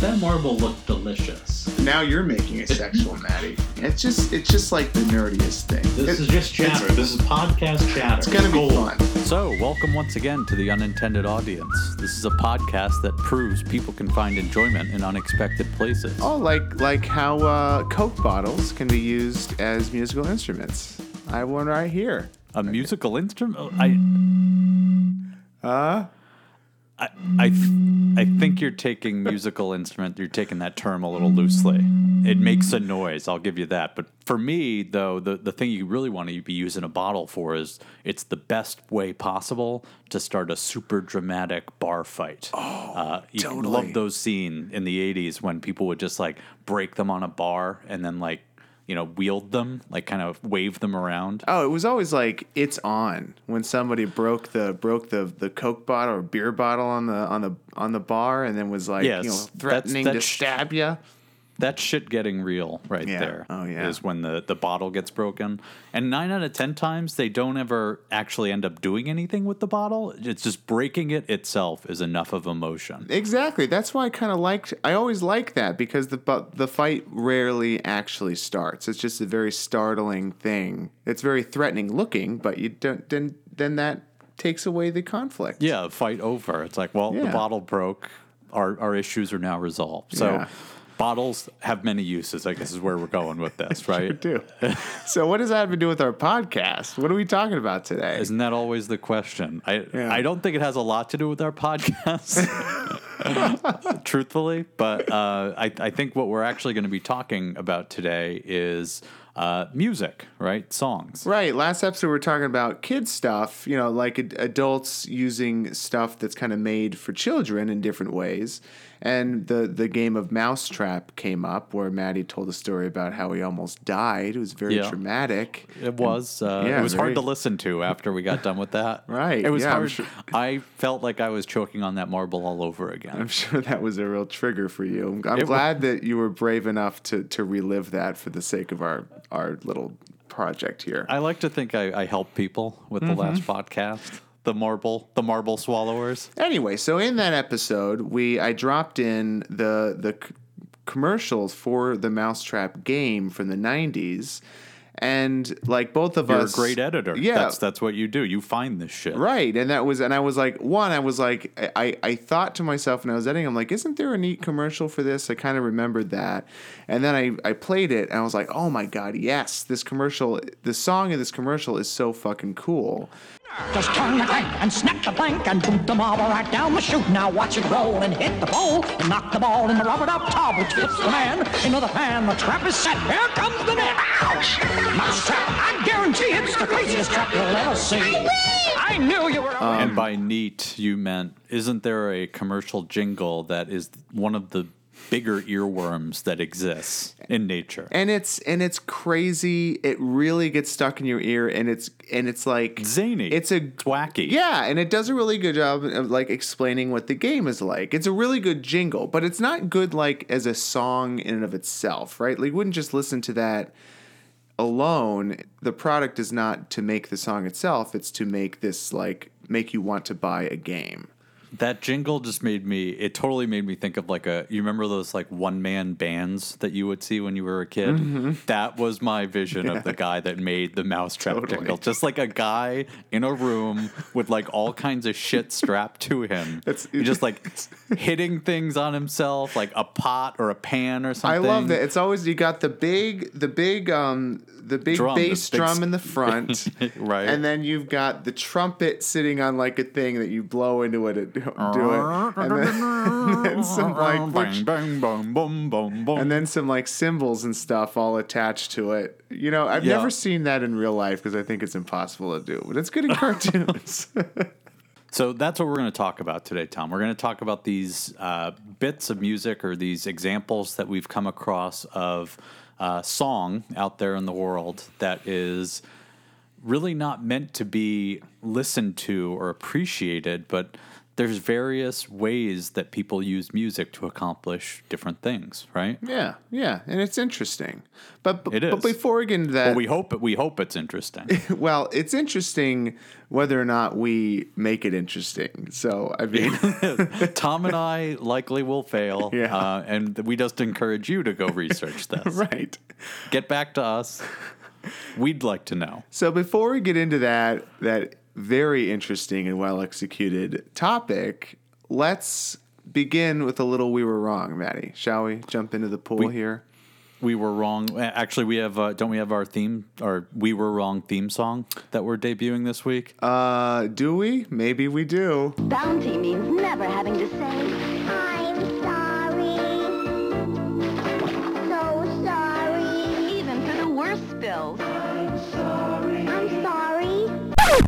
That marble looked delicious. Now you're making it sexual, Matty. It's just it's just like the nerdiest thing. This It- is just chatter. This is podcast chatter. It's gonna be fun. So, welcome once again to the unintended audience. This is a podcast that proves people can find enjoyment in unexpected places. Oh, like like how uh, Coke bottles can be used as musical instruments. I have one right here. A musical instrument? Oh, I, Uh I, I, th- I think you're taking musical instrument. You're taking that term a little loosely. It makes a noise. I'll give you that. But for me, though, the the thing you really want to be using a bottle for is it's the best way possible to start a super dramatic bar fight. Oh, uh, you totally. love those scenes in the '80s when people would just like break them on a bar and then like you know wield them, like kind of wave them around. Oh, it was always like it's on when somebody broke the broke the the Coke bottle or beer bottle on the on the on the bar and then was like Yes, you know that's- threatening to stab you. That's shit getting real right Yeah. there. Oh, yeah. Is when the, the bottle gets broken. And nine out of 10 times, they don't ever actually end up doing anything with the bottle. It's just breaking it itself is enough of emotion. Exactly. That's why I kind of liked. I always like that because the the fight rarely actually starts. It's just a very startling thing. It's very threatening looking, but you don't. Then then that takes away the conflict. Yeah, fight over. It's like, well, the bottle broke. Our, our issues are now resolved. So Yeah. Bottles have many uses, I guess is where we're going with this, right? Do. so what does that have to do with our podcast? What are we talking about today? Isn't that always the question? I Yeah. I don't think it has a lot to do with our podcast, truthfully. But uh, I I think what we're actually going to be talking about today is uh, music, right? Songs. Right. Last episode, we were talking about kids stuff, you know, like ad- adults using stuff that's kind of made for children in different ways. And the, the game of Mousetrap came up where Matty told a story about how he almost died. It was very Yeah. dramatic. It was. Uh, Yeah, it was very- hard to listen to after we got done with that. Right, It was yeah, hard. sure- I felt like I was choking on that marble all over again. I'm sure that was a real trigger for you. I'm, I'm glad that you were brave enough to, to relive that for the sake of our, our little project here. I like to think I, I helped people with the last Mm-hmm. podcast. The marble, the marble swallowers. Anyway, so in that episode, we I dropped in the the c- commercials for the Mousetrap game from the '90s, and like both of You're us, a great editor. Yeah, that's that's what you do. You find this shit. right. And that was, and I was like, one, I was like, I I- I thought to myself when I was editing, I'm like, isn't there a neat commercial for this? I kind of remembered that, and then I I played it, and I was like, oh my god, yes, this commercial, the song in this commercial is so fucking cool. Just turn the crank and snap the plank and boot the marble right down the chute. Now watch it roll and hit the pole and knock the ball in the rubber duck tub, which fits the man into the pan. The trap is set. Here comes the net. Ouch! Mouse trap. I guarantee it's the craziest trap you'll ever see. I I knew you were. Um, and by neat, you meant, isn't there a commercial jingle that is one of the bigger earworms that exist in nature? and it's and it's crazy. It really gets stuck in your ear, and it's and it's like Zany. It's a It's wacky. yeah, and it does a really good job of like explaining what the game is like. It's a really good jingle, but it's not good like as a song in and of itself, right? Like you wouldn't just listen to that alone. The product is not to make the song itself; it's to make this like make you want to buy a game. That jingle just made me, it totally made me think of like a, you remember those like one man bands that you would see when you were a kid? Mm-hmm. That was my vision of the guy that made the mousetrap Totally. jingle. Just like a guy in a room with like all kinds of shit strapped to him. That's- He's just like hitting things on himself, like a pot or a pan or something. I love that. It's always you got the big, the big, um, the big Drum, the bass big drum in the front, Right. And then you've got the trumpet sitting on like a thing that you blow into it and do it, and then, then some like bang, bang, boom, boom, boom, boom. and then some like cymbals and stuff all attached to it. You know, I've Yeah. never seen that in real life because I think it's impossible to do, but it's good in cartoons. So that's what we're going to talk about today, Tom. We're going to talk about these uh, bits of music or these examples that we've come across of uh, song out there in the world that is really not meant to be listened to or appreciated, but there's various ways that people use music to accomplish different things, right? Yeah, yeah, and it's interesting. But but, It but before we get into that, Well, we hope it, we hope it's interesting. well, it's interesting whether or not we make it interesting. So I mean, Tom and I likely will fail, Yeah. uh, and we just encourage you to go research this. right. Get back to us. We'd like to know. So before we get into that that very interesting and well executed topic, let's begin with a little we were wrong, Matty. Shall we jump into the pool here? We were wrong. Actually, we have uh, don't we have our theme our we were wrong theme song that we're debuting this week? Uh, do we? Maybe we do. Bounty means never having to say,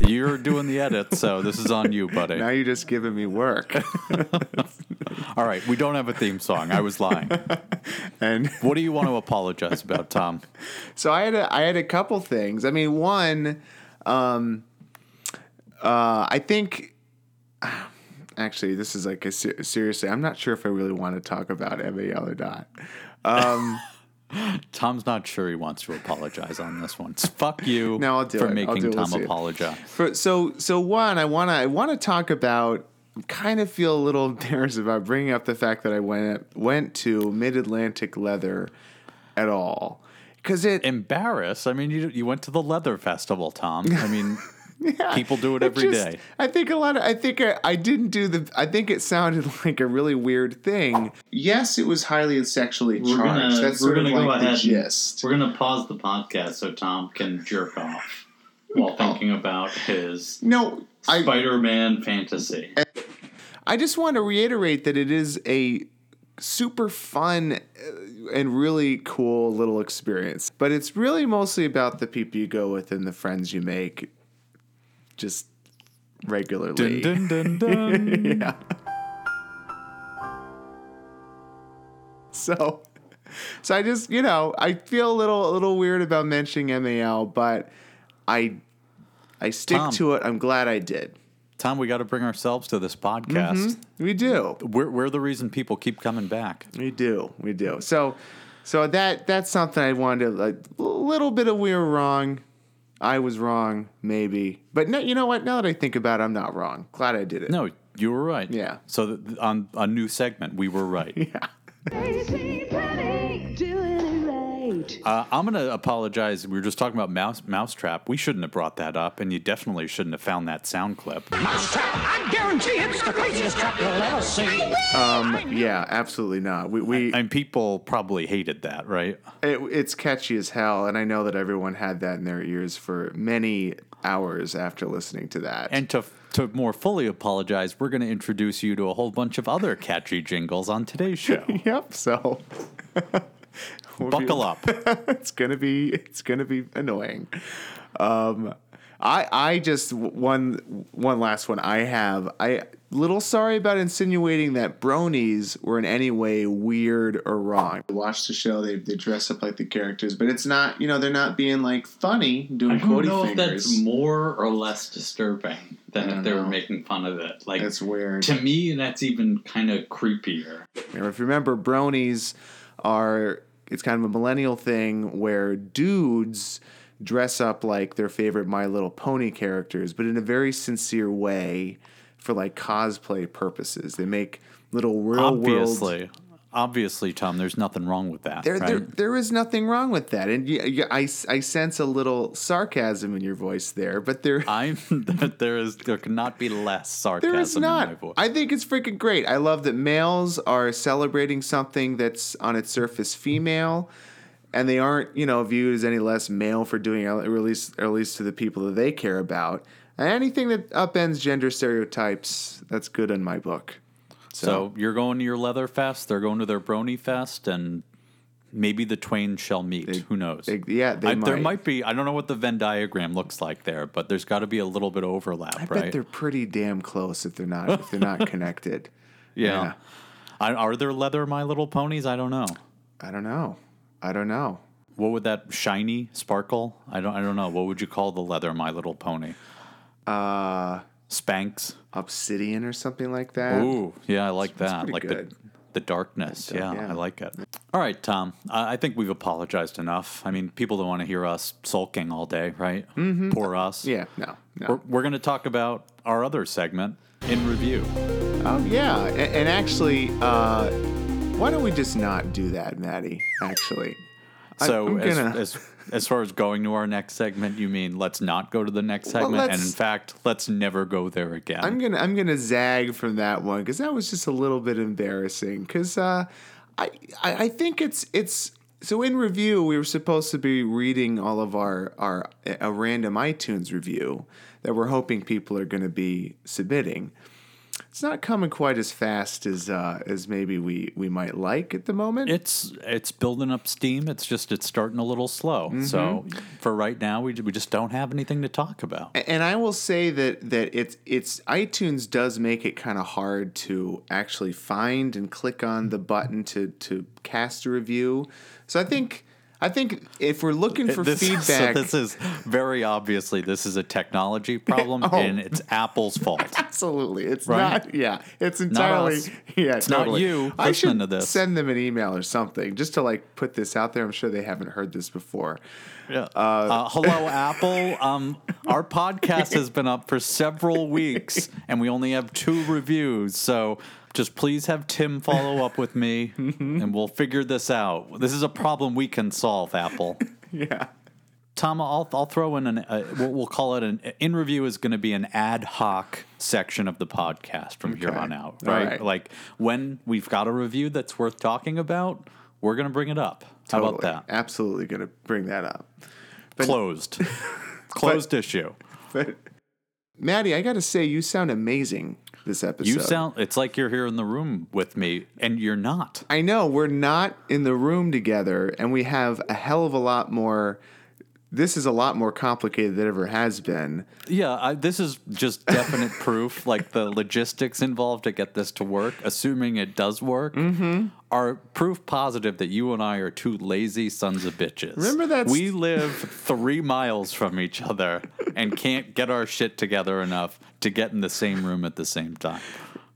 You're doing the edit, so this is on you, buddy. Now you're just giving me work. All right, we don't have a theme song. I was lying. and What do you want to apologize about, Tom? so I had a, I had a couple things. I mean, one, um, uh, I think. Actually, this is like a ser- seriously. I'm not sure if I really want to talk about MAL or not. Um, Tom's not sure he wants to apologize on this one. Fuck you No, I'll do for it. I'll making do it. We'll Tom apologize. For so so one, I wanna I wanna talk about. Kind of feel a little embarrassed about bringing up the fact that I went went to Mid Atlantic Leather at all because it Embarrassed? I mean, you you went to the leather festival, Tom. I mean, Yeah, people do it it every just- day. I think a lot of. I think I, I didn't do the. I think it sounded like a really weird thing. Yes, it was highly sexually We're charged. gonna That's we're sort gonna of go like ahead. the and- gist. we're gonna pause the podcast so Tom can jerk off while thinking about his No, Spider-Man fantasy. I just want to reiterate that it is a super fun uh, and really cool little experience. But it's really mostly about the people you go with and the friends you make just regularly. Dun, dun, dun, yeah. So, so I just you know I feel a little a little weird about mentioning MAL, but I I stick Tom. to it. I'm glad I did. Tom, we got to bring ourselves to this podcast. Mm-hmm. We do. We're, we're the reason people keep coming back. We do. We do. So, so that that's something I wanted to like a little bit of we were wrong. I was wrong, maybe, but no. You know what? Now that I think about it, I'm not wrong. Glad I did it. No, you were right. Yeah. So th- on a new segment, we were right. Yeah. Uh, I'm going to apologize. We were just talking about mouse mousetrap. We shouldn't have brought that up, and you definitely shouldn't have found that sound clip. Mousetrap, I guarantee it's the craziest trap you'll ever see. Um. Yeah. Absolutely not. We we And people probably hated that, right? it, it's catchy as hell, and I know that everyone had that in their ears for many hours after listening to that. And to to more fully apologize, we're going to introduce you to a whole bunch of other catchy jingles on today's show. yep. So. we'll be- Buckle up. it's gonna be it's gonna be annoying. Um, I I just one one last one I have. I little sorry about insinuating that bronies were in any way weird or wrong. Watch the show; they they dress up like the characters, but it's not. You know, they're not being like funny doing I don't quotey know if that's more or less disturbing than if they don't were making fun of it. Like That's weird. to me, that's even kind of creepier. If you remember, bronies are it's kind of a millennial thing where dudes dress up like their favorite My Little Pony characters, but in a very sincere way for like cosplay purposes. They make little real world. Obviously, Tom, there's nothing wrong with that. There, right? there, there is nothing wrong with that, and I, I sense a little sarcasm in your voice there, but there, I'm there is there cannot be less sarcasm There is in my not. voice. I think it's freaking great. I love that males are celebrating something that's on its surface female, and they aren't, you know, viewed as any less male for doing it, or at least, or at least to the people that they care about. And anything that upends gender stereotypes, that's good in my book. So you're going to your leather fest. They're going to their brony fest, and maybe the twain shall meet. Who knows? they- yeah, they I- There might. might be. I don't know what the Venn diagram looks like there, but there's got to be a little bit of overlap, I right? bet they're pretty damn close if they're not if they're not connected. yeah. I- Are there leather My Little Ponies? I don't know. I don't know. I don't know. What would that shiny sparkle? I don't. I don't know. What would you call the leather My Little Pony? Uh, Spanx. Obsidian or something like that. Ooh, yeah, I like that. Like good. the the darkness. Yeah, yeah. I like it. All right, Tom. I, I think we've apologized enough. I mean, people don't want to hear us sulking all day, right? Mm-hmm. Poor us. Yeah, no, no. We're, we're going to talk about our other segment in review. Oh yeah, and, and actually, uh, why don't we just not do that, Matty? Actually, So, I'm as, gonna- as as far as going to our next segment, you mean let's not go to the next Well, segment, and in fact, let's never go there again. I'm gonna I'm gonna zag from that one because that was just a little bit embarrassing. Because uh, I, I I think it's it's so in review we were supposed to be reading all of our our a random iTunes review that we're hoping people are going to be submitting. It's not coming quite as fast as uh, as maybe we we might like at the moment. it's it's building up steam. It's just it's starting a little slow. Mm-hmm. So for right now, we we just don't have anything to talk about. And I will say that that it's it's iTunes does make it kind of hard to actually find and click on the button to to cast a review. So I think I think if we're looking for This, so feedback, this is very obviously this is a technology problem, Oh. and it's Apple's fault. absolutely, it's Right? not. Yeah, it's entirely. Yeah, It's not you I should to this. send them an email or something just to like put this out there. I'm sure they haven't heard this before. Yeah. Uh, hello, Apple. Um, our podcast has been up for several weeks, and we only have two reviews. So just please have Tim follow up with me, and we'll figure this out. This is a problem we can solve, Apple. Yeah. Tom, I'll, I'll throw in an, uh, we'll, we'll call it an, in review is going to be an ad hoc section of the podcast from here on out, right? right. Like when we've got a review that's worth talking about, we're going to bring it up. How about that? Absolutely going to bring that up. Closed. Closed issue. But Matty, I got to say, you sound amazing this episode. You sound, it's like you're here in the room with me, and you're not. I know we're not in the room together, and we have a hell of a lot more. This is a lot more complicated than it ever has been. Yeah, I, this is just definite proof. Like the logistics involved to get this to work, assuming it does work, Mm-hmm. Are proof positive that you and I are two lazy sons of bitches. Remember that we live three miles from each other and can't get our shit together enough to get in the same room at the same time.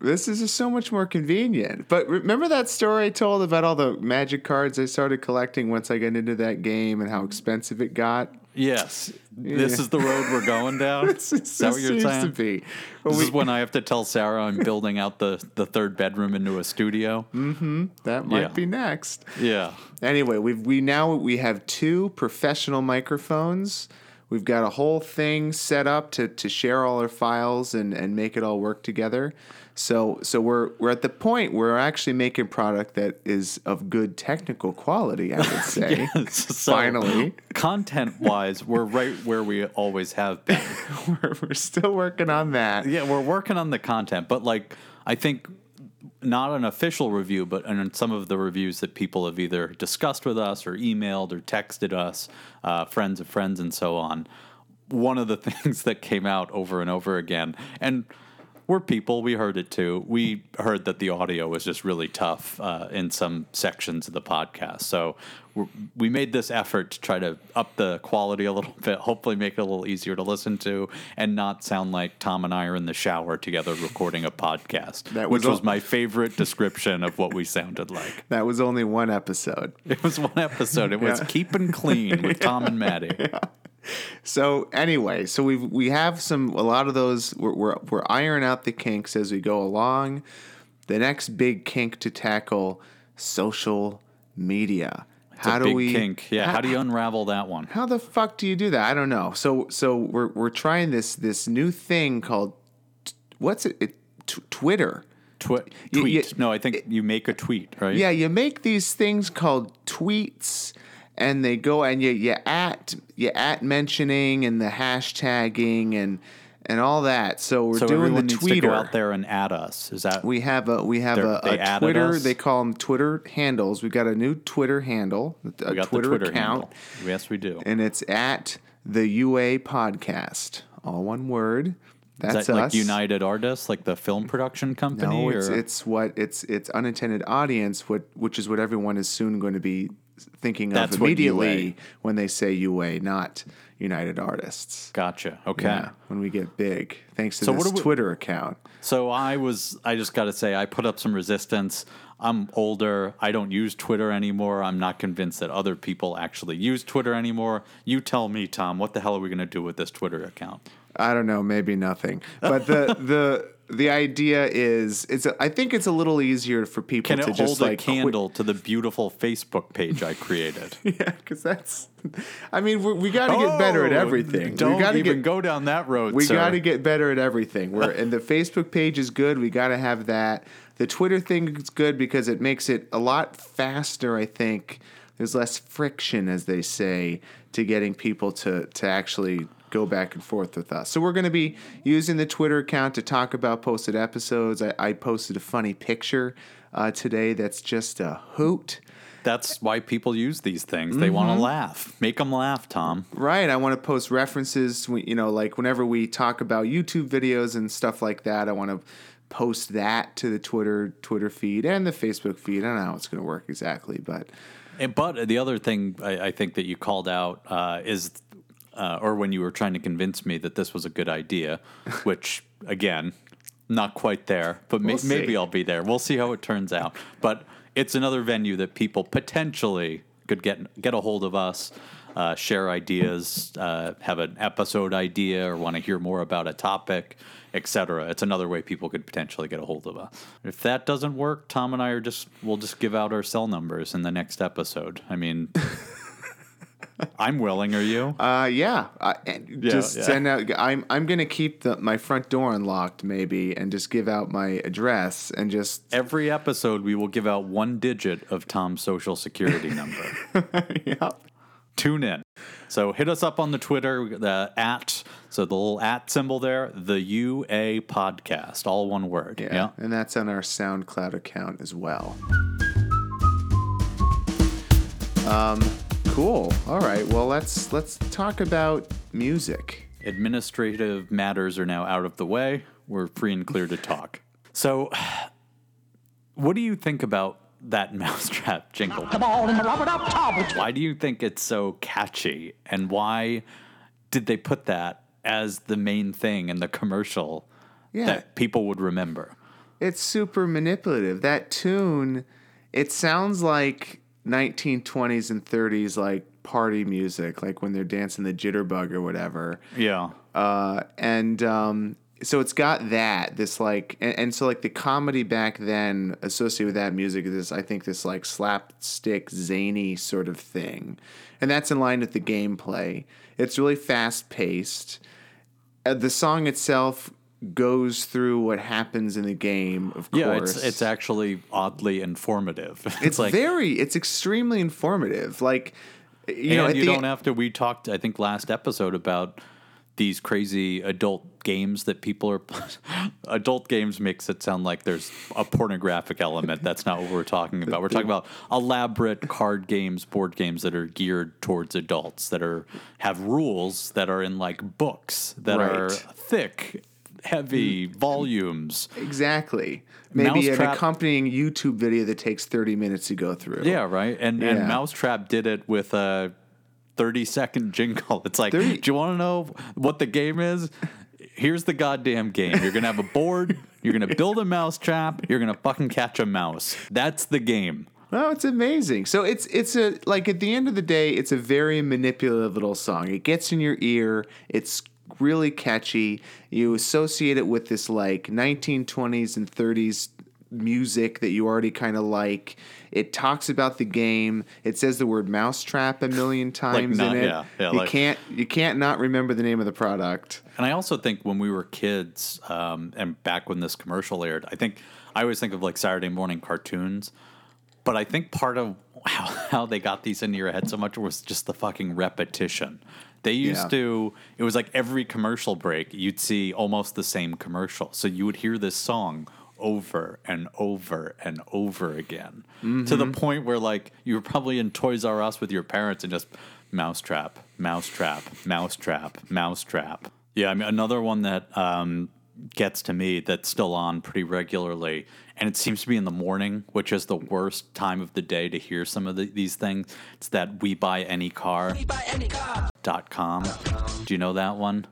This is just so much more convenient. But remember that story I told about all the magic cards I started collecting once I got into that game and how expensive it got? Yes, this Yeah. is the road we're going down. This is that what you're saying? to be. This we- is when I have to tell Sarah I'm building out the, the third bedroom into a studio. Mm-hmm. that might yeah. be next. Yeah. Anyway, we've we now we have two professional microphones. We've got a whole thing set up to, to share all our files and, and make it all work together. So so we're we're at the point where we're actually making product that is of good technical quality, I would say. So, Finally. content wise, we're right where we always have been. we're, we're still working on that. Yeah, we're working on the content, but like I think not an official review, but in some of the reviews that people have either discussed with us or emailed or texted us, uh, friends of friends, and so on. One of the things that came out over and over again, and we're people, we heard it too. We heard that the audio was just really tough uh, in some sections of the podcast. So we're, we made this effort to try to up the quality a little bit, hopefully make it a little easier to listen to, and not sound like Tom and I are in the shower together recording a podcast, That was which was my favorite description of what we sounded like. That was only one episode. It was one episode. It was Yeah. Keeping Clean with Tom and Matty. So anyway, so we we have some a lot of those. We're, we're we're ironing out the kinks as we go along. The next big kink to tackle: social media. how It's a do big we kink? Yeah. How do you unravel that one? How the fuck do you do that? I don't know. So so we're we're trying this this new thing called t- what's it? it t- Twitter. Twi- tweet. you- no, I think you make a tweet, right? Yeah, you make these things called tweets, and they go and you you at you at mentioning and the hashtagging and and all that. So we're So doing the needs to go tweeter. out there and add us. Is that We have a we have a, they a Twitter. us? They call them Twitter handles. We've got a new Twitter handle, a we got Twitter, the Twitter account, handle? Yes, we do. and it's at the UA Podcast, all one word. That's Is that like. United Artists, like the film production company? No, it's or? it's what it's it's unintended audience, what which is what everyone is soon going to be thinking That's of immediately when they say UA, not United Artists. gotcha. Okay. Yeah, when we get big, thanks to So this we- Twitter account. So I was, I just got to say, I put up some resistance. I'm older. I don't use Twitter anymore. I'm not convinced that other people actually use Twitter anymore. You tell me, Tom, what the hell are we going to do with this Twitter account? I don't know, maybe nothing. But the the the idea is, it's. A, I think it's a little easier for people Can to it just hold a like quit- candle to the beautiful Facebook page I created? Yeah, because that's. I mean, we, we got to get better at Oh, everything. Don't we got to even get go down that road. We got to get better at everything. We're and the Facebook page is good. We got to have that. The Twitter thing is good because it makes it a lot faster. I think there's less friction, as they say, to getting people to to actually go back and forth with us. So we're going to be using the Twitter account to talk about posted episodes. I, I posted a funny picture uh, today that's just a hoot. That's why people use these things. They Mm-hmm. want to laugh. Make them laugh, Tom. Right. I want to post references. You know, like whenever we talk about YouTube videos and stuff like that, I want to post that to the Twitter Twitter feed and the Facebook feed. I don't know how it's going to work exactly, but And- But the other thing I, I think that you called out uh, is, uh, or when you were trying to convince me that this was a good idea, which again, not quite there, but We'll see. maybe I'll be there. We'll see how it turns out. But it's another venue that people potentially could get get a hold of us. Uh, share ideas, uh, have an episode idea, or want to hear more about a topic, etc. It's another way people could potentially get a hold of us. If that doesn't work, Tom and I are just we'll just give out our cell numbers in the next episode. I mean, I'm willing. Are you? uh, yeah, I, and just yeah. send out. I'm I'm going to keep the my front door unlocked maybe and just give out my address and just Every episode, we will give out one digit of Tom's social security number. yeah. Tune in. So hit us up on the Twitter, the at, so the little at symbol there, the UA podcast, all one word. Yeah. yeah. And that's on our SoundCloud account as well. Um, cool. All right. Well, let's let's talk about music. Administrative matters are now out of the way. We're free and clear to talk. So, what do you think about that mousetrap jingle? The ball in the rubber duck tub, Why do you think it's so catchy? And why did they put that as the main thing in the commercial Yeah. that people would remember? It's super manipulative. That tune, it sounds like 1920s and 30s like party music, like when they're dancing the jitterbug or whatever. Yeah. uh, and um, so it's got that this like and, and so like the comedy back then associated with that music is this I think this like slapstick zany sort of thing, and that's in line with the gameplay. It's really fast paced. Uh, the song itself goes through what happens in the game. Of Yeah, course, it's it's actually oddly informative. It's, it's like very it's extremely informative. Like you know, you don't have to. We talked, I think, last episode about these crazy adult games that people are. adult games makes it sound like there's a pornographic element. That's not what we're talking about. We're talking about elaborate card games, board games that are geared towards adults that are have rules that are in like books that are thick, heavy mm. volumes. Exactly. Maybe an accompanying YouTube video that takes 30 minutes to go through. Yeah, right. And Yeah. and Mousetrap did it with a thirty second jingle. It's like, 30 do you want to know what the game is? Here's the goddamn game. You're gonna have a board. You're gonna build a mousetrap. You're gonna fucking catch a mouse. That's the game. Oh, it's amazing. So it's it's a like at the end of the day, it's a very manipulative little song. It gets in your ear. It's really catchy. You associate it with this like 1920s and 30s music that you already kind of like. It talks about the game. It says the word mousetrap a million times not- in it. yeah, yeah, you like- can't you can't not remember the name of the product. And I also think when we were kids, um, and back when this commercial aired, I think I always think of like Saturday morning cartoons. But I think part of how, how they got these into your head so much was just the fucking repetition. They used Yeah. to, it was like every commercial break, you'd see almost the same commercial. So you would hear this song over and over and over again to the point where like you were probably in Toys R Us with your parents and just mousetrap, mousetrap, mousetrap, mousetrap. Yeah, I mean another one that um, gets to me that's still on pretty regularly, and it seems to be in the morning, which is the worst time of the day to hear some of the, these things. It's that we buy any car. Dot com. Do you know that one?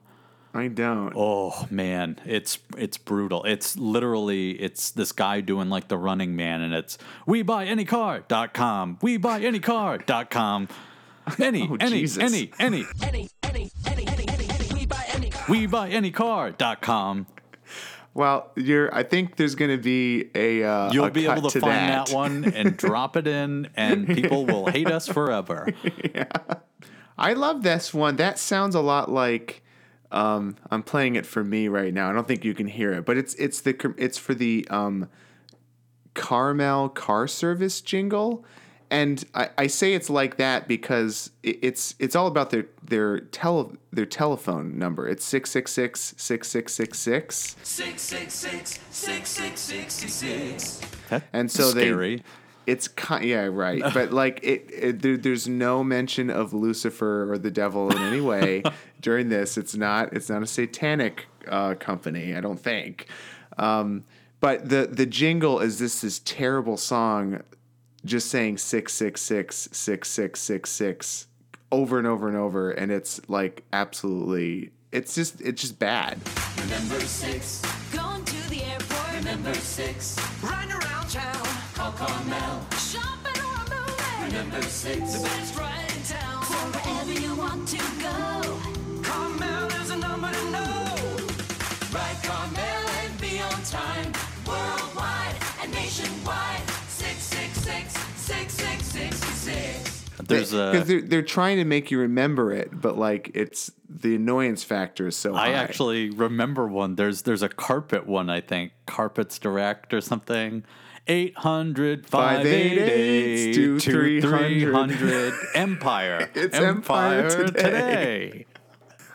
I don't. Oh man, it's it's brutal. It's literally it's this guy doing like the running man and it's we buy any car.com. We buy any car.com. Any, Oh, any, Jesus. any, any. We buy any car.com. Well, you're. I think there's going to be a. Uh, You'll a be cut able to, find that. one and drop it in, and people will hate us forever. I love this one. That sounds a lot like. Um, I'm playing it for me right now. I don't think you can hear it, but it's it's the it's for the um, Carmel car service jingle, and I, I say it's like that because it, it's it's all about their their tele their telephone number. It's 666 6666 That's And so they- scary. It's ki- yeah right, but like it, it there, there's no mention of Lucifer or the devil in any way during this. It's not it's not a satanic uh, company, I don't think. Um, but the the jingle is this this terrible song, just saying six six six six six six six over and over and over, and it's like absolutely it's just it's just bad. Going to the airport. Remember six. Riding around town. Call Carmel. Shopping or a movie. Remember six. The best ride in town. So wherever you want to go. Carmel is a number to know. Ride Carmel and be on time. Worldwide and nationwide. Six six six six six six six. There's because a. they're they're trying to make you remember it, but like it's the annoyance factor is so high. I actually remember one. There's there's a carpet one. I think carpets direct or something. 800 588 588 2300 Empire. It's Empire today.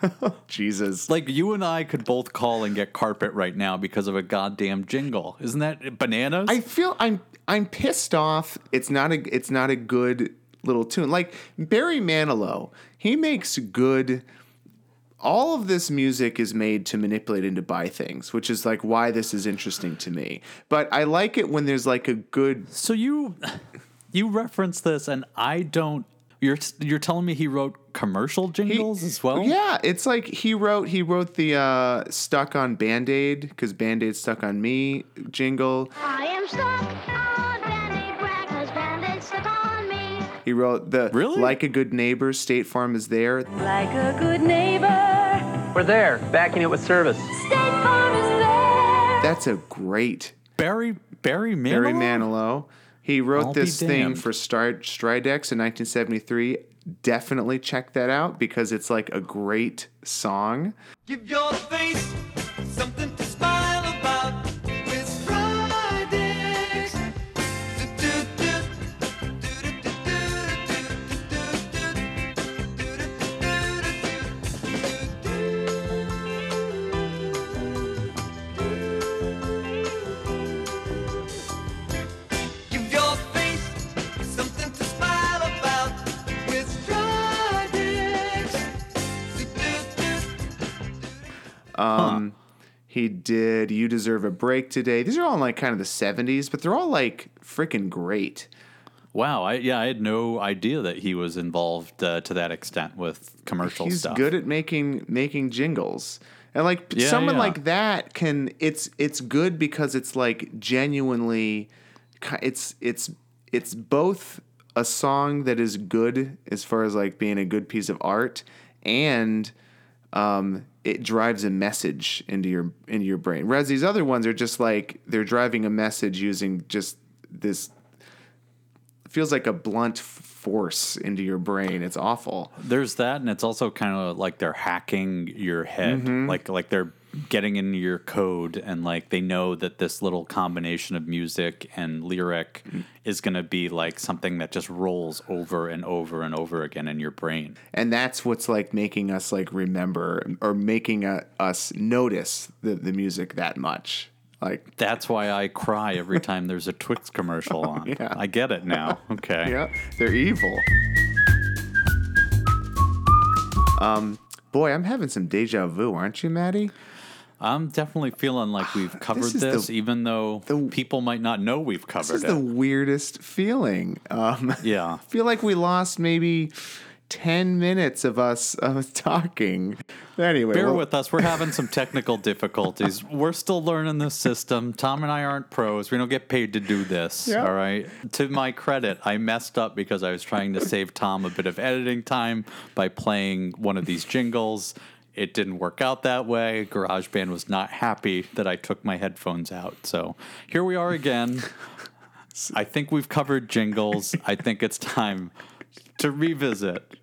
Jesus. Like you and I could both call and get carpet right now because of a goddamn jingle. Isn't that bananas? I feel I'm I'm pissed off. It's not a it's not a good little tune. Like Barry Manilow, he makes good. All of this music is made to manipulate and to buy things, which is like why this is interesting to me. But I like it when there's like a good. so you you reference this and I don't you're you're telling me he wrote commercial jingles as well? Yeah, it's like he wrote he wrote the uh, "Stuck on Band Aid" because Band Aid stuck on me jingle. I am stuck He wrote the Really? "Like a Good Neighbor." State Farm is there. Like a good neighbor, We're there, backing it with service. State Farm is there. That's a great Barry Barry Manilow? Barry Manilow. He wrote I'll this thing for Star- Stridex in 1973. Definitely check that out because it's like a great song. Give your face something to Um, He did "You Deserve a Break" today. These are all in like kind of the 70s, but they're all like freaking great. Wow, I yeah, I had no idea that he was involved uh, to that extent with commercial He's stuff. good at making making jingles. And like Yeah, someone yeah. like that can it's it's good because it's like genuinely it's it's it's both a song that is good as far as like being a good piece of art and um, it drives a message into your into your brain. Whereas these other ones are just like they're driving a message using just this feels like a blunt force into your brain. It's awful. There's that, and it's also kind of like they're hacking your head, Mm-hmm. like like they're getting into your code, and like they know that this little combination of music and lyric is going to be like something that just rolls over and over and over again in your brain. and that's what's like making us like remember or making uh us notice the, the music that much like That's why I cry every time there's a Twix commercial on. Yeah. I get it now. Okay. yeah they're evil um boy, I'm having some deja vu, aren't you, Matty? I'm definitely feeling like we've covered is this, the- even though the- people might not know we've covered This is it. the weirdest feeling. Um, yeah. I feel like we lost maybe 10 minutes of us uh, talking. Anyway, Bear well, with us. We're having some technical difficulties. We're still learning this system. Tom and I aren't pros. We don't get paid to do this. Yeah. All right. To my credit, I messed up because I was trying to save Tom a bit of editing time by playing one of these jingles. It didn't work out that way. GarageBand was not happy that I took my headphones out. So here we are again. I think we've covered jingles. I think it's time to revisit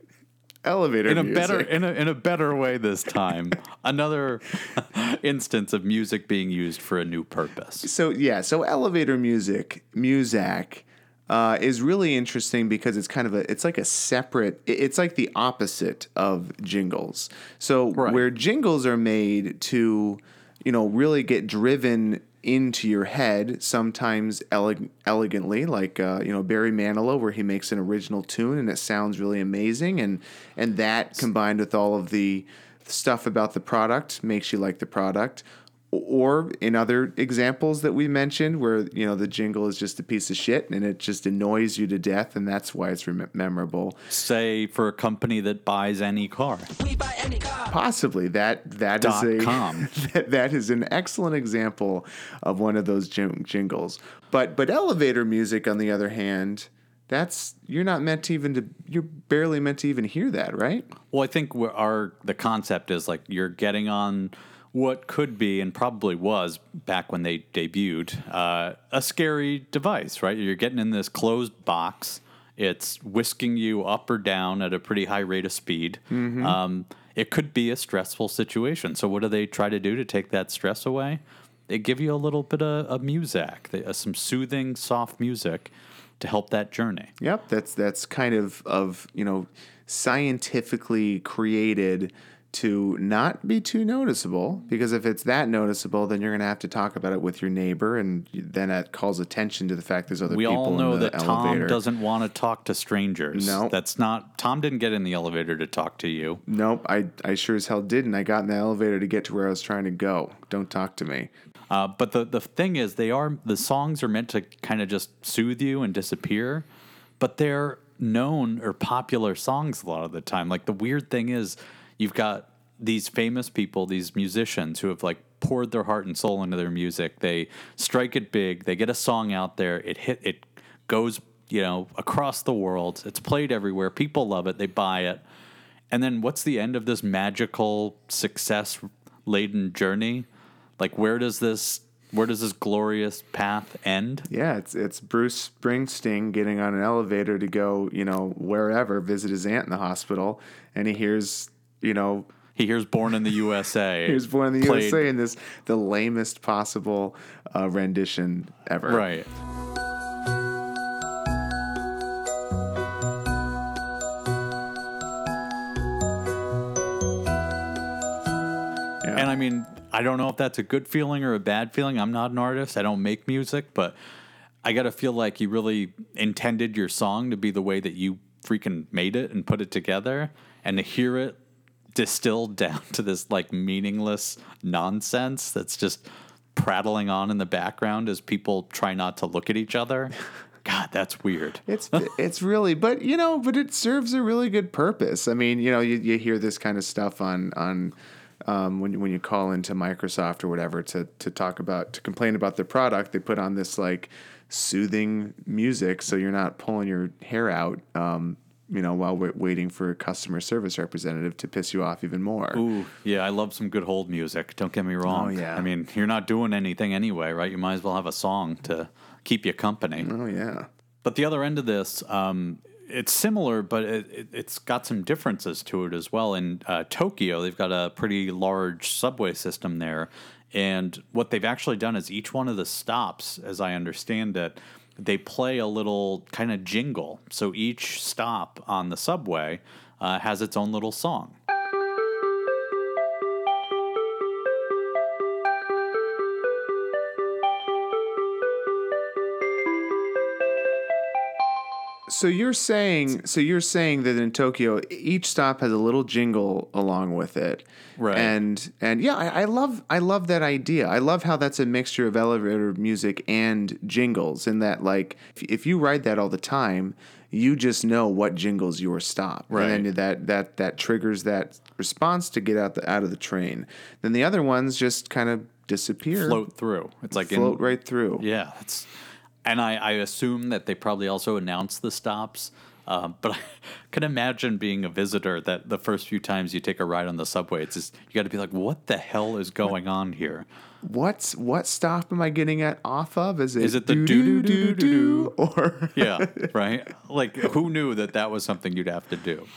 elevator in a music. better in a, in a better way this time. Another instance of music being used for a new purpose. So yeah, so elevator music, Muzak, uh, is really interesting because it's kind of a it's like a separate it's like the opposite of jingles. So Right. where jingles are made to, you know, really get driven into your head, sometimes eleg- elegantly, like uh, you know Barry Manilow, where he makes an original tune and it sounds really amazing, and and that combined with all of the stuff about the product makes you like the product or in other examples that we mentioned where you know the jingle is just a piece of shit and it just annoys you to death and that's why it's rem- memorable. Say for a company that buys any car. possibly. That that is Dot a com. that, that is an excellent example of one of those jing- jingles. But but elevator music on the other hand that's you're not meant to even to you're barely meant to even hear that right? Well, I think we're, our the concept is like you're getting on what could be and probably was back when they debuted uh, a scary device, right? You're getting in this closed box. It's whisking you up or down at a pretty high rate of speed. Um, it could be a stressful situation. So, what do they try to do to take that stress away? They give you a little bit of, of music, they, uh, some soothing, soft music to help that journey. Yep, that's that's kind of of you know scientifically created to not be too noticeable because if it's that noticeable, then you're going to have to talk about it with your neighbor, and then that calls attention to the fact there's other We people all know that elevator. Tom doesn't want to talk to strangers. No. That's not Tom didn't get in the elevator to talk to you. Nope, I I sure as hell didn't. I got in the elevator to get to where I was trying to go. Don't talk to me. Uh, but the the thing is they are the songs are meant to kind of just soothe you and disappear, but they're known or popular songs a lot of the time. Like the weird thing is you've got these famous people, these musicians who have like poured their heart and soul into their music. They strike it big. They get a song out there. It hit it goes, you know, across the world. It's played everywhere. People love it. They buy it. And then what's the end of this magical success laden journey? Like where does this where does this glorious path end? Yeah, it's it's Bruce Springsteen getting on an elevator to go, you know, wherever, visit his aunt in the hospital, and he hears, you know, He hears Born in the USA. he was born in the played- USA in this the lamest possible uh, rendition ever. Right. And I mean, I don't know if that's a good feeling or a bad feeling. I'm not an artist. I don't make music, but I got to feel like you really intended your song to be the way that you freaking made it and put it together and to hear it distilled down to this like meaningless nonsense that's just prattling on in the background as people try not to look at each other. God, that's weird. It's it's really, but you know, but it serves a really good purpose. I mean, you know, you, you hear this kind of stuff on on um, when you- when you call into Microsoft or whatever to to talk about to complain about their product, they put on this like soothing music, so you're not pulling your hair out. Um, you know, while we're waiting for a customer service representative to piss you off even more. Ooh, yeah, I love some good hold music. Don't get me wrong. Oh, yeah. I mean, you're not doing anything anyway, right? You might as well have a song to keep you company. Oh yeah. But the other end of this, um, it's similar, but it, it, it's got some differences to it as well. In uh, Tokyo, they've got a pretty large subway system there. And what they've actually done is each one of the stops, as I understand it, they play a little kind of jingle. So each stop on the subway uh, has its own little song. So you're saying so you're saying that in Tokyo each stop has a little jingle along with it. Right. And and yeah, I, I love I love that idea. I love how that's a mixture of elevator music and jingles and that like if, if you ride that all the time, you just know what jingles your stop. Right. And then that that that triggers that response to get out the out of the train. Then the other ones just kind of disappear. Float through. It's like float in, right through. Yeah, it's, and I, I assume that they probably also announced the stops. Um, but I can imagine being a visitor that the first few times you take a ride on the subway, it's just you got to be like, what the hell is going on here? What's what stop am I getting at off of? Is it Is it the doo-doo-doo-doo-doo? or Yeah, right. Like who knew that that was something you'd have to do?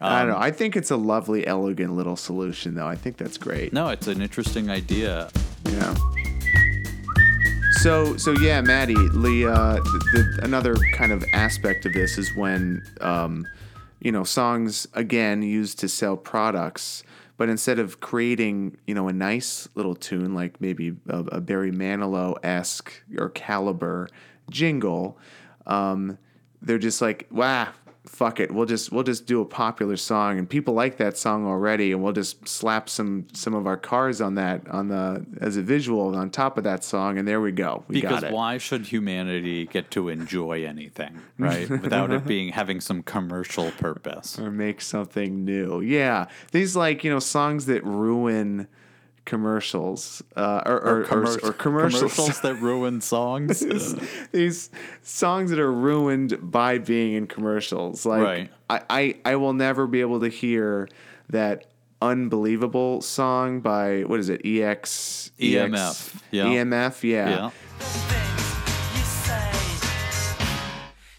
I Um, don't know. I think it's a lovely, elegant little solution, though. I think that's great. No, it's an interesting idea. Yeah. So, so yeah, Matty, Lee, uh, the, the, another kind of aspect of this is when, um, you know, songs again used to sell products, but instead of creating, you know, a nice little tune like maybe a, a Barry Manilow esque or Caliber jingle, um, they're just like, wow, fuck it, we'll just we'll just do a popular song, and people like that song already, and we'll just slap some some of our cars on that on the as a visual on top of that song, and there we go, we Because got it. why should humanity get to enjoy anything, right? Without it being having some commercial purpose. or make something new. Yeah, these like you know songs that ruin commercials uh, or, or, or, commer- or commercials. commercials that ruin songs. these songs that are ruined by being in commercials. Like Right. I, I, I will never be able to hear that unbelievable song by what is it? EX EMF, yeah. EMF, yeah. yeah.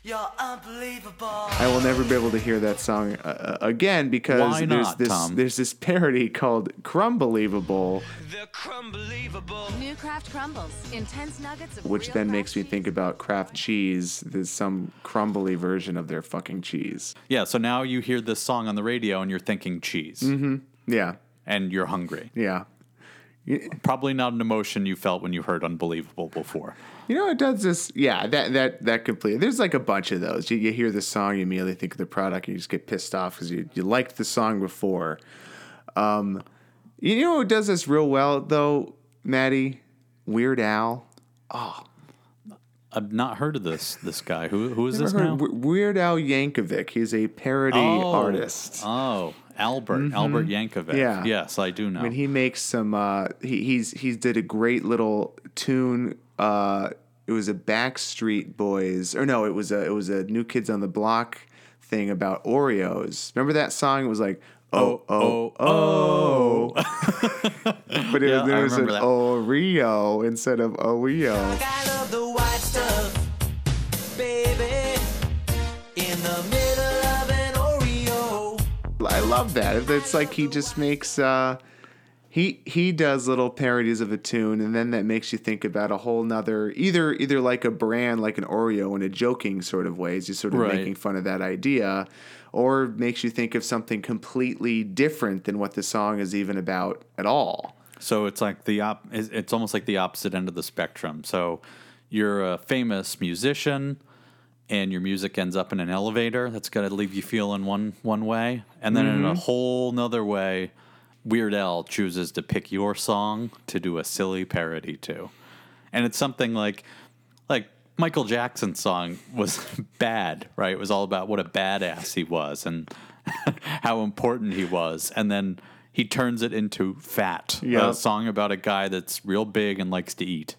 I will never be able to hear that song uh, uh, again because Why there's not, this Tom? there's this parody called Crumbelievable, They're crumbelievable. New Kraft crumbles, intense nuggets of which real then Kraft makes me cheese. think about Kraft cheese. There's some crumbly version of their fucking cheese. Yeah, so now you hear this song on the radio and you're thinking cheese Mhm. Yeah, and you're hungry. yeah. Probably not an emotion you felt when you heard Unbelievable before. You know, it does this. Yeah, that that that completely. There's like a bunch of those. You, you hear the song, you immediately think of the product, and you just get pissed off because you you liked the song before. Um, you know who does this real well though, Matty? Weird Al. Oh, I've not heard of this this guy. Who who is Ever this now? Weird Al Yankovic. He's a parody artist. Oh, Albert Albert Yankovic. Yeah. Yes, I do know. I mean, he makes some. Uh, he he's he's did a great little tune. Uh, it was a Backstreet Boys, or no, it was a it was a New Kids on the Block thing about Oreos. Remember that song? It was like oh oh oh, oh. but it, Yeah, was, there was an that. Oreo instead of Oreo. Love that. It's like he just makes uh he he does little parodies of a tune and then that makes you think about a whole nother either either like a brand like an Oreo in a joking sort of way, as you're sort of Right. making fun of that idea, or makes you think of something completely different than what the song is even about at all. So it's like the op- it's almost like the opposite end of the spectrum. So you're a famous musician and your music ends up in an elevator. That's got to leave you feeling one one way. And then in a whole nother way, Weird Al chooses to pick your song to do a silly parody to. And it's something like like Michael Jackson's song was bad, right? It was all about what a badass he was and how important he was. And then he turns it into Fat, Yeah. a song about a guy that's real big and likes to eat.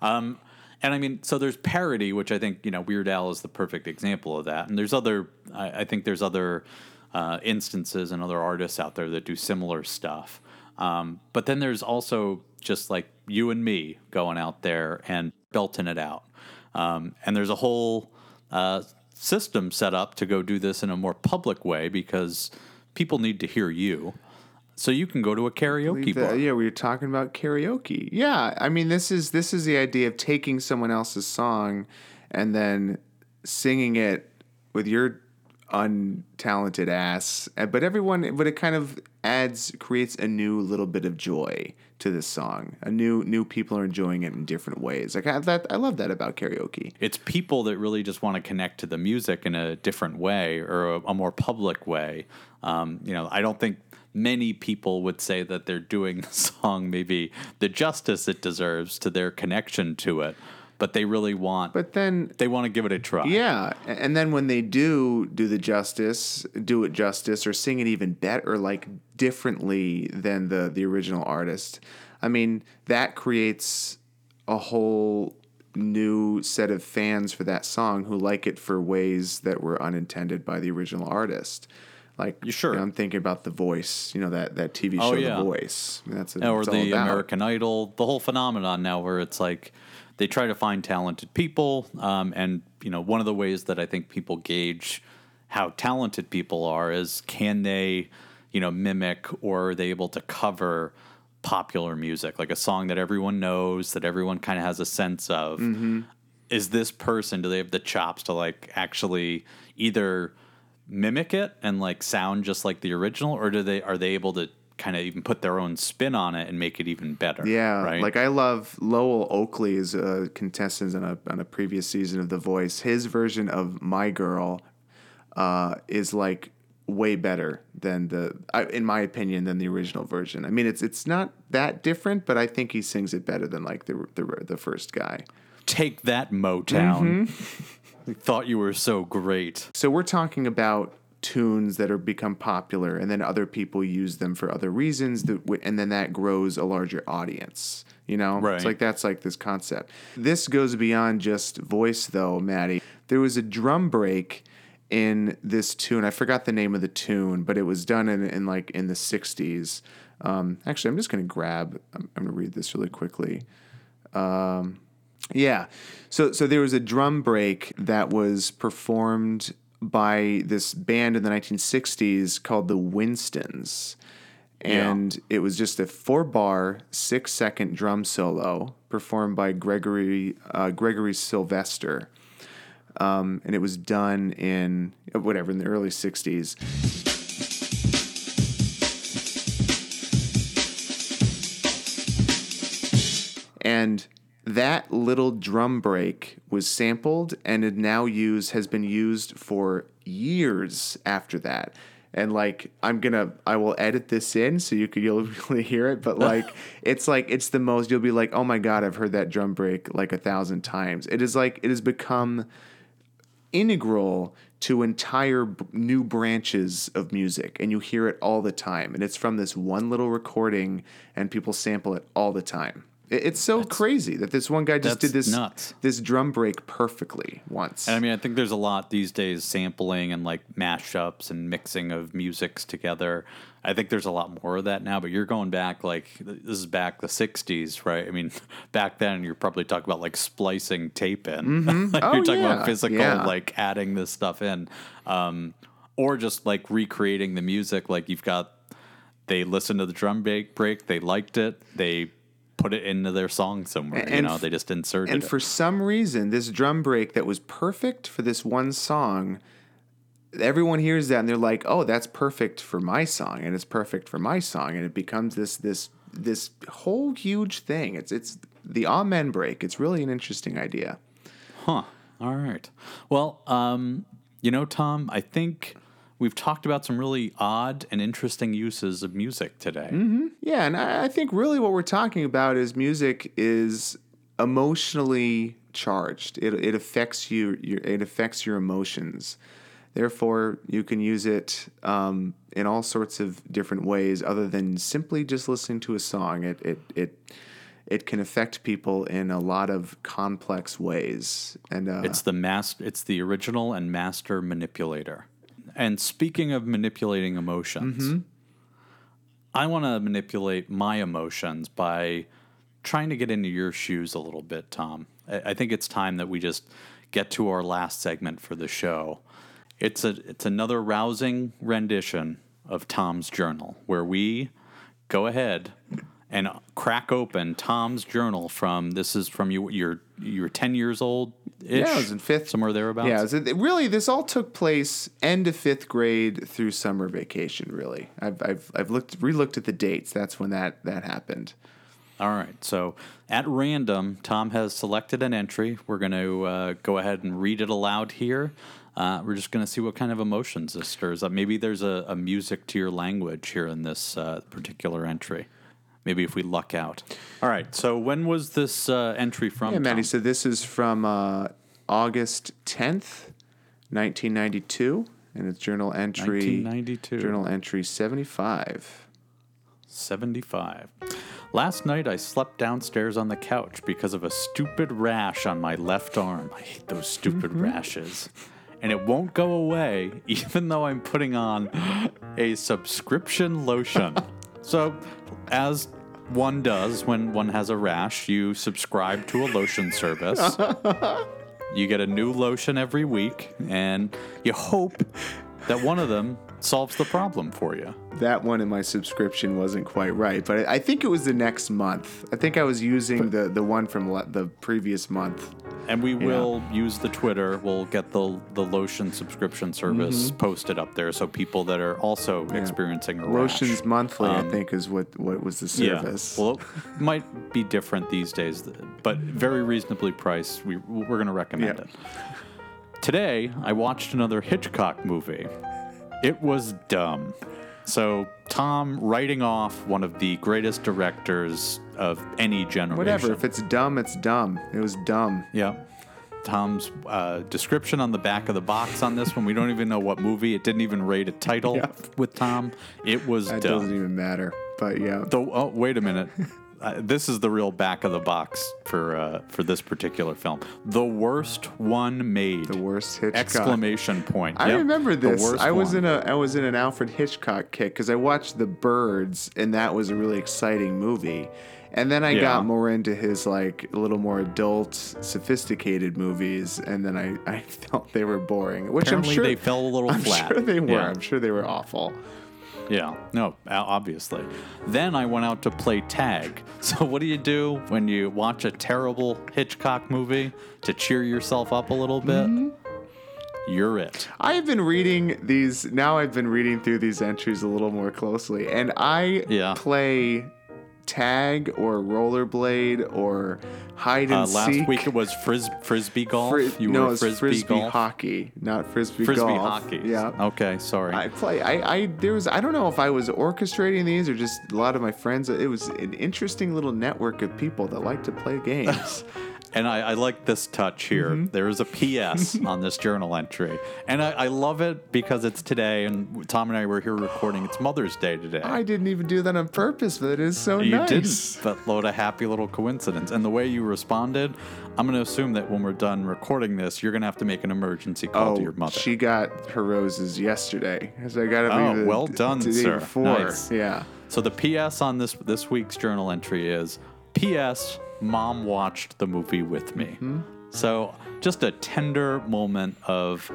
Um, and I mean, so there's parody, which I think you know Weird Al is the perfect example of that. And there's other, I, I think there's other uh, instances and other artists out there that do similar stuff. Um, but then there's also just like you and me going out there and belting it out. Um, and there's a whole uh, system set up to go do this in a more public way because people need to hear you. So you can go to a karaoke Leave bar. yeah, we were talking about karaoke. Yeah, I mean this is this is the idea of taking someone else's song and then singing it with your untalented ass. Uh, But everyone, but it kind of adds, creates a new little bit of joy to this song. A new, new people are enjoying it in different ways. Like I, that, I love that about karaoke. it's people that really just want to connect to the music in a different way or a, a more public way. Um, you know, I don't think many people would say that they're doing the song maybe the justice it deserves to their connection to it, but they really want. But then they want to give it a try. Yeah, and then when they do do the justice, do it justice, or sing it even better, like differently than the the original artist, I mean that creates a whole new set of fans for that song who like it for ways that were unintended by the original artist. Like You sure? know, I'm thinking about the Voice, you know that that TV Oh, show, yeah. The Voice. I mean, that's what or the. American Idol, the whole phenomenon now where it's like they try to find talented people, um, and you know one of the ways that I think people gauge how talented people are is can they, you know, mimic or are they able to cover popular music like a song that everyone knows that everyone kind of has a sense of. Mm-hmm. Is this person? Do they have the chops to like actually either mimic it and like sound just like the original, or do they are they able to kind of even put their own spin on it and make it even better? Yeah, right. like I love Lowell Oakley is a contestant on a on a previous season of The Voice. His version of My Girl uh, is like way better than the, in my opinion, than the original version. I mean, it's it's not that different, but I think he sings it better than like the the, the first guy. Take that, Motown. Mm-hmm. Thought you were so great. So we're talking about tunes that are become popular, and then other people use them for other reasons, that w- and then that grows a larger audience. You know, Right. it's like that's like this concept. This goes beyond just voice, though, Matty. There was a drum break in this tune. I forgot the name of the tune, but it was done in, in like in the '60s. Um, actually, I'm just gonna grab. I'm, I'm gonna read this really quickly. Um, yeah. So so there was a drum break that was performed by this band in the 1960s called the Winstons. And it was just a four bar, six second drum solo performed by Gregory uh, Gregory Sylvester. Um, and it was done in uh, whatever in the early 60s. And that little drum break was sampled and it now used has been used for years after that. And like I'm gonna I will edit this in so you could you'll really hear it, but like it's like it's the most you'll be like, oh my god, I've heard that drum break like a thousand times. It is like it has become integral to entire b- new branches of music and you hear it all the time and it's from this one little recording and people sample it all the time it's so crazy that this one guy just did this nuts. this drum break perfectly once And I mean, I think there's a lot these days sampling and like mashups and mixing of musics together. I think there's a lot more of that now, but you're going back like this is back the 60s, right? I mean, back then you're probably talking about like splicing tape in. like Oh, you're talking yeah. about physical, Yeah. like adding this stuff in. Um, or just like recreating the music. Like you've got, they listened to the drum break, break they liked it, they put it into their song somewhere. you And know, f- they just inserted it and it. for some reason this drum break that was perfect for this one song everyone hears that and they're like oh that's perfect for my song and it's perfect for my song and it becomes this this this whole huge thing it's it's the amen break it's really an interesting idea Huh. All right. Well, um, you know, Tom, I think we've talked about some really odd and interesting uses of music today. Yeah, and I, think really what we're talking about is music is emotionally charged. It it affects you. Your, it affects your emotions. Therefore, you can use it um, in all sorts of different ways, other than simply just listening to a song. It it it it can affect people in a lot of complex ways. And uh, It's the master. It's the original and master manipulator. And speaking of manipulating emotions, mm-hmm. I want to manipulate my emotions by trying to get into your shoes a little bit, Tom. I, I think it's time that we just get to our last segment for the show. It's a it's another rousing rendition of Tom's journal where we go ahead and crack open Tom's journal from this is from you you're you're 10 years old ish. Yeah, I was in fifth. somewhere thereabouts. Yeah, so really, this all took place end of fifth grade through summer vacation. Really, I've I've I've looked relooked at the dates. That's when that that happened. All right. So at random, Tom has selected an entry. We're going to uh, go ahead and read it aloud here. Uh, we're just going to see what kind of emotions this stirs up. Maybe there's a, a music to your language here in this uh, particular entry. Maybe if we luck out. All right. So when was this uh, entry from? Yeah, Matty. Tom? So this is from uh, August tenth, nineteen ninety two, and it's journal entry 1992. Journal entry seventy five. 75. Last night I slept downstairs on the couch because of a stupid rash on my left arm. I hate those stupid rashes. And it won't go away even though I'm putting on a subscription lotion. so, as one does when one has a rash, you subscribe to a lotion service. You get a new lotion every week, and you hope that one of them solves the problem for you. That one in my subscription wasn't quite right, but I think it was the next month. I think I was using the the one from le- the previous month. And we will use the Twitter. We'll get the the lotion subscription service posted up there, so people that are also experiencing a rash. Lotions monthly, I Um, think, is what what was the service. Yeah. Well, it might be different these days, but very reasonably priced. We we're going to recommend Yeah. it. Today, I watched another Hitchcock movie. It was dumb. So Tom writing off one of the greatest directors of any generation. Whatever. If it's dumb, it's dumb. It was dumb. Yeah. Tom's uh, description on the back of the box on this one. We don't even know what movie. It didn't even rate a title Yep. with Tom. It was That dumb. doesn't even matter. But yeah. Though, oh, wait a minute. Uh, this is the real back of the box for uh, for this particular film. The worst one made. The worst Hitchcock. Exclamation point. I Yep, remember this. I was one. in a I was in an Alfred Hitchcock kick because I watched The Birds, and that was a really exciting movie. And then I Yeah. got more into his like a little more adult, sophisticated movies, and then I, I felt they were boring. Which Apparently I'm sure they fell a little I'm flat. sure they were. Yeah. I'm sure they were awful. Yeah, no, obviously. Then I went out to play tag. So, what do you do when you watch a terrible Hitchcock movie to cheer yourself up a little bit? Mm-hmm. You're it. I've been reading these now. I've been reading through these entries a little more closely, and I Yeah. play tag or rollerblade or hide and Uh, last seek. week it was fris- frisbee golf. Fri- you no, were frisbee, frisbee, golf. hockey, not frisbee, Frisbee golf. hockey. Yeah. Okay, sorry. I play. I, I there was. I don't know if I was orchestrating these or just a lot of my friends. It was an interesting little network of people that like to play games. And I, I like this touch here. Mm-hmm. There is a PS on this journal entry. And I, I love it because it's today, and Tom and I were here recording. It's Mother's Day today. I didn't even do that on purpose, but it is so you nice. didn't, but what a happy little coincidence. And the way you responded, I'm going to assume that when we're done recording this, you're going to have to make an emergency call Oh, to your mother. she got her roses yesterday. So I got to Oh, be the, well done, the sir. Before. Nice. Yeah. So the PS on this this week's journal entry is PS mom watched the movie with me. Mm-hmm. So just a tender moment of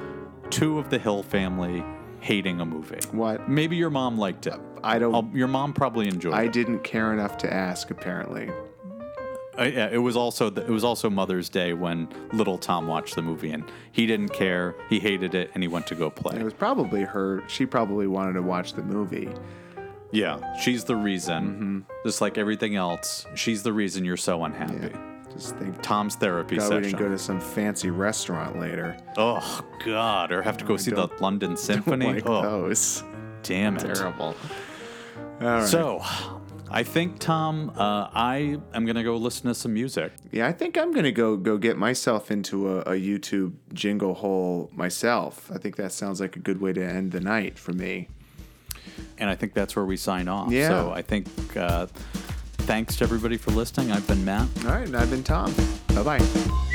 two of the Hill family hating a movie. What? Maybe your mom liked it. I don't. Oh, your mom probably enjoyed I it. I didn't care enough to ask. Apparently. Uh, yeah, it was also it was also Mother's Day when little Tom watched the movie and he didn't care. He hated it and he went to go play. It was probably her. She probably wanted to watch the movie. Yeah, she's the reason. Mm-hmm. Just like everything else, she's the reason you're so unhappy. Just think. Tom's therapy God, we didn't go to some fancy restaurant later. Oh God! Or have to go see the London Symphony. like oh, those. damn it! Terrible. All right. So, I think Tom, uh, I am gonna go listen to some music. Yeah, I think I'm gonna go go get myself into a, a YouTube jingle hole myself. I think that sounds like a good way to end the night for me. And I think that's where we sign off. Yeah. So I think uh, thanks to everybody for listening. I've been Matt. All right, and I've been Tom. Bye bye.